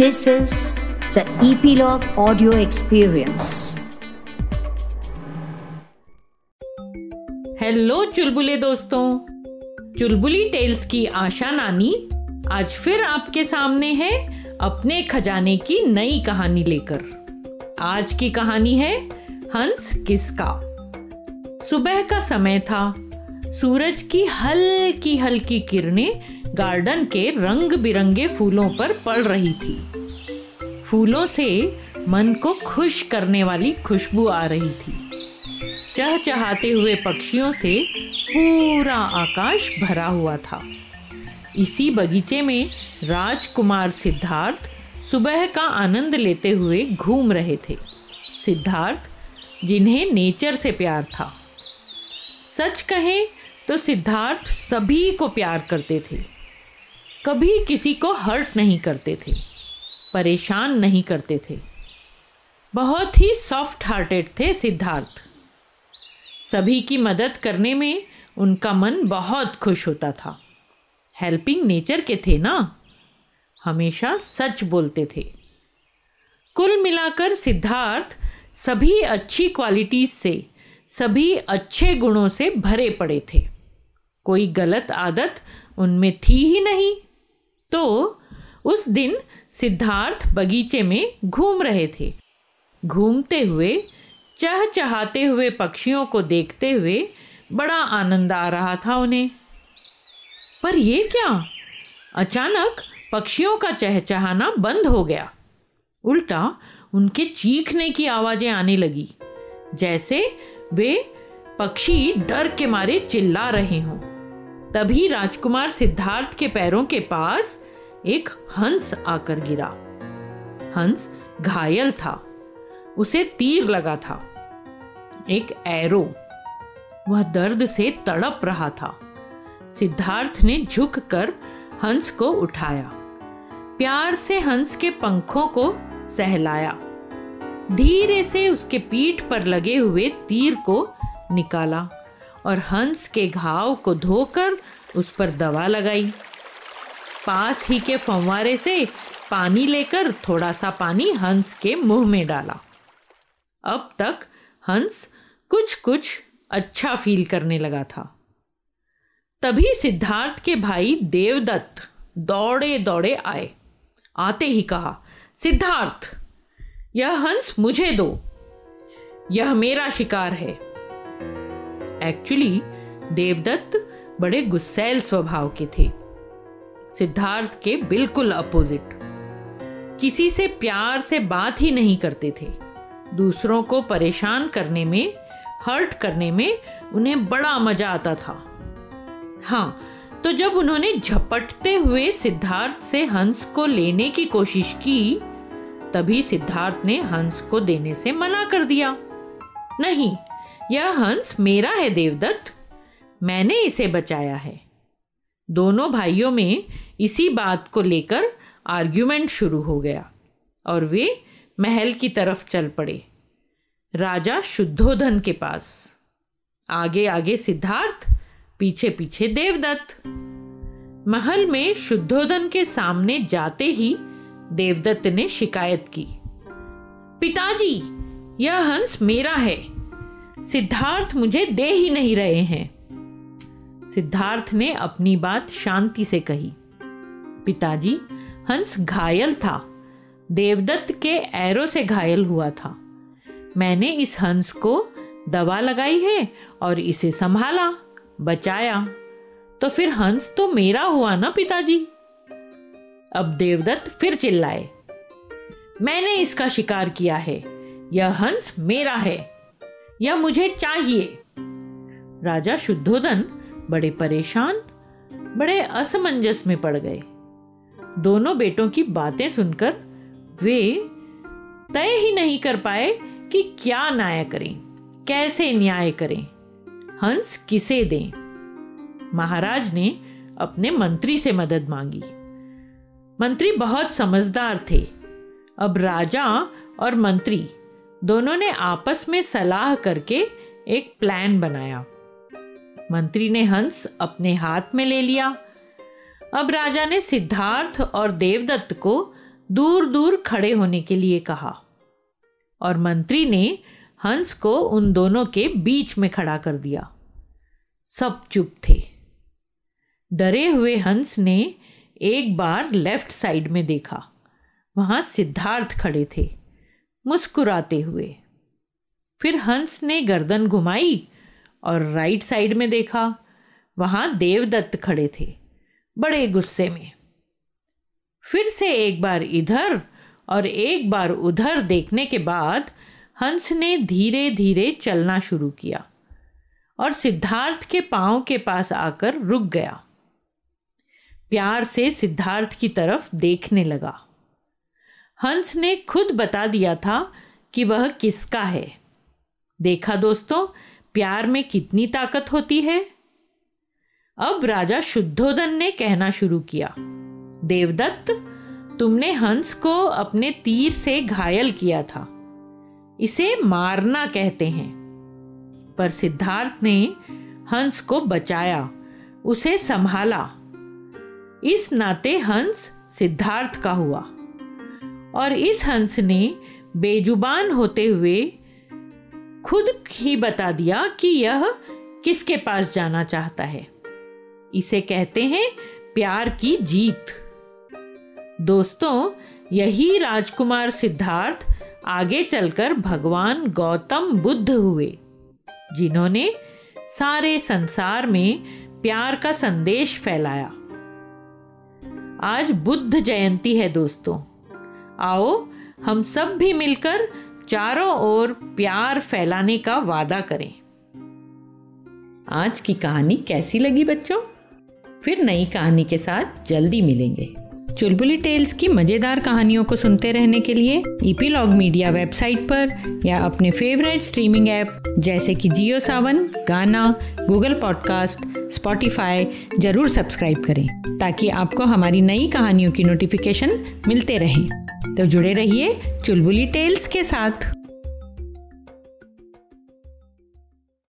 This is the Epilogue Audio Experience. Hello चुलबुले दोस्तों। चुलबुली tales की आशा नानी आज फिर आपके सामने है अपने खजाने की नई कहानी लेकर। आज की कहानी है हंस किसका? सुबह का समय था। सूरज की हल्की हल्की किरणें गार्डन के रंग बिरंगे फूलों पर पड़ रही थी। फूलों से मन को खुश करने वाली खुशबू आ रही थी। चहचहाते हुए पक्षियों से पूरा आकाश भरा हुआ था। इसी बगीचे में राजकुमार सिद्धार्थ सुबह का आनंद लेते हुए घूम रहे थे। सिद्धार्थ, जिन्हें नेचर से प्यार था। सच कहें तो सिद्धार्थ सभी को प्यार करते थे। कभी किसी को हर्ट नहीं करते थे, परेशान नहीं करते थे। बहुत ही सॉफ्ट हार्टेड थे सिद्धार्थ। सभी की मदद करने में उनका मन बहुत खुश होता था। हेल्पिंग नेचर के थे ना? हमेशा सच बोलते थे। कुल मिलाकर सिद्धार्थ सभी अच्छी क्वालिटीज से, सभी अच्छे गुणों से भरे पड़े थे। कोई गलत आदत उनमें थी ही नहीं। तो उस दिन सिद्धार्थ बगीचे में घूम रहे थे। घूमते हुए, चहचहाते हुए पक्षियों को देखते हुए बड़ा आनंद आ रहा था उन्हें। पर ये क्या? अचानक पक्षियों का चहचहाना बंद हो गया। उल्टा उनके चीखने की आवाज़ें आने लगी, जैसे वे पक्षी डर के मारे चिल्ला रहे हों। तभी राजकुमार सिद्धार्थ के पैरों के पास एक हंस आकर गिरा। हंस घायल था। उसे तीर लगा था। एक एरो वह दर्द से तड़प रहा था। सिद्धार्थ ने झुककर हंस को उठाया। प्यार से हंस के पंखों को सहलाया। धीरे से उसके पीठ पर लगे हुए तीर को निकाला। और हंस के घाव को धोकर उस पर दवा लगाई। पास ही के फंवारे से पानी लेकर थोड़ा सा पानी हंस के मुँह में डाला। अब तक हंस कुछ कुछ अच्छा फील करने लगा था। तभी सिद्धार्थ के भाई देवदत्त दौड़े दौड़े आए। आते ही कहा, सिद्धार्थ, यह हंस मुझे दो। यह मेरा शिकार है। एक्चुअली देवदत्त बड़े गुस्सैल स्वभाव के थे। सिद्धार्थ के बिल्कुल अपोजिट किसी से प्यार से बात ही नहीं करते थे। दूसरों को परेशान करने में, हर्ट करने में उन्हें बड़ा मज़ा आता था। हाँ तो जब उन्होंने झपटते हुए सिद्धार्थ से हंस को लेने की कोशिश की, तभी सिद्धार्थ ने हंस को देने से मना कर दिया। नहीं यह हंस, मेरा है देवदत्त। मैंने इसे बचाया है। दोनों भाइयों में इसी बात को लेकर आर्ग्यूमेंट शुरू हो गया और वे महल की तरफ़ चल पड़े। राजा शुद्धोधन के पास। आगे आगे सिद्धार्थ, पीछे पीछे देवदत्त। महल में शुद्धोधन के सामने जाते ही देवदत्त ने शिकायत की। पिताजी, यह हंस मेरा है। सिद्धार्थ मुझे दे ही नहीं रहे हैं। सिद्धार्थ ने अपनी बात शांति से कही। पिताजी, हंस घायल था। देवदत्त के एरो से घायल हुआ था। मैंने इस हंस को दवा लगाई है और इसे संभाला, बचाया। तो फिर हंस तो मेरा हुआ ना पिताजी? अब देवदत्त फिर चिल्लाए। मैंने इसका शिकार किया है। यह हंस मेरा है। यह मुझे चाहिए? राजा शुद्धोदन बड़े परेशान, बड़े असमंजस में पड़ गए। दोनों बेटों की बातें सुनकर वे तय ही नहीं कर पाए कि क्या न्याय करें, कैसे न्याय करें, हंस किसे दें। महाराज ने अपने मंत्री से मदद मांगी। मंत्री बहुत समझदार थे। अब राजा और मंत्री दोनों ने आपस में सलाह करके एक प्लान बनाया। मंत्री ने हंस अपने हाथ में ले लिया। अब राजा ने सिद्धार्थ और देवदत्त को दूर दूर खड़े होने के लिए कहा और मंत्री ने हंस को उन दोनों के बीच में खड़ा कर दिया। सब चुप थे। डरे हुए हंस ने एक बार लेफ़्ट साइड में देखा। वहाँ सिद्धार्थ खड़े थे। मुस्कुराते हुए। फिर हंस ने गर्दन घुमाई और राइट साइड में देखा, वहाँ देवदत्त खड़े थे, बड़े गुस्से में। फिर से एक बार इधर और एक बार उधर देखने के बाद हंस ने धीरे धीरे चलना शुरू किया और सिद्धार्थ के पाँव के पास आकर रुक गया। प्यार से सिद्धार्थ की तरफ़ देखने लगा। हंस ने खुद बता दिया था कि वह किसका है। देखा दोस्तों, प्यार में कितनी ताकत होती है। अब राजा शुद्धोधन ने कहना शुरू किया, देवदत्त, तुमने हंस को अपने तीर से घायल किया था। इसे मारना कहते हैं। पर सिद्धार्थ ने हंस को बचाया, उसे संभाला। इस नाते हंस सिद्धार्थ का हुआ। और इस हंस ने बेजुबान होते हुए खुद ही बता दिया कि यह किसके पास जाना चाहता है। इसे कहते हैं प्यार की जीत। दोस्तों, यही राजकुमार सिद्धार्थ आगे चलकर भगवान गौतम बुद्ध हुए, जिन्होंने सारे संसार में प्यार का संदेश फैलाया। आज बुद्ध जयंती है दोस्तों। आओ, हम सब भी मिलकर चारों ओर प्यार फैलाने का वादा करें। आज की कहानी कैसी लगी बच्चों? फिर नई कहानी के साथ जल्दी मिलेंगे। चुलबुली टेल्स की मज़ेदार कहानियों को सुनते रहने के लिए ईपीलॉग मीडिया वेबसाइट पर या अपने फेवरेट स्ट्रीमिंग ऐप जैसे कि Jio Saavn, Gaana, Google podcast, Spotify ज़रूर सब्सक्राइब करें ताकि आपको हमारी नई कहानियों की नोटिफिकेशन मिलते रहें। तो जुड़े रहिए चुलबुली टेल्स के साथ।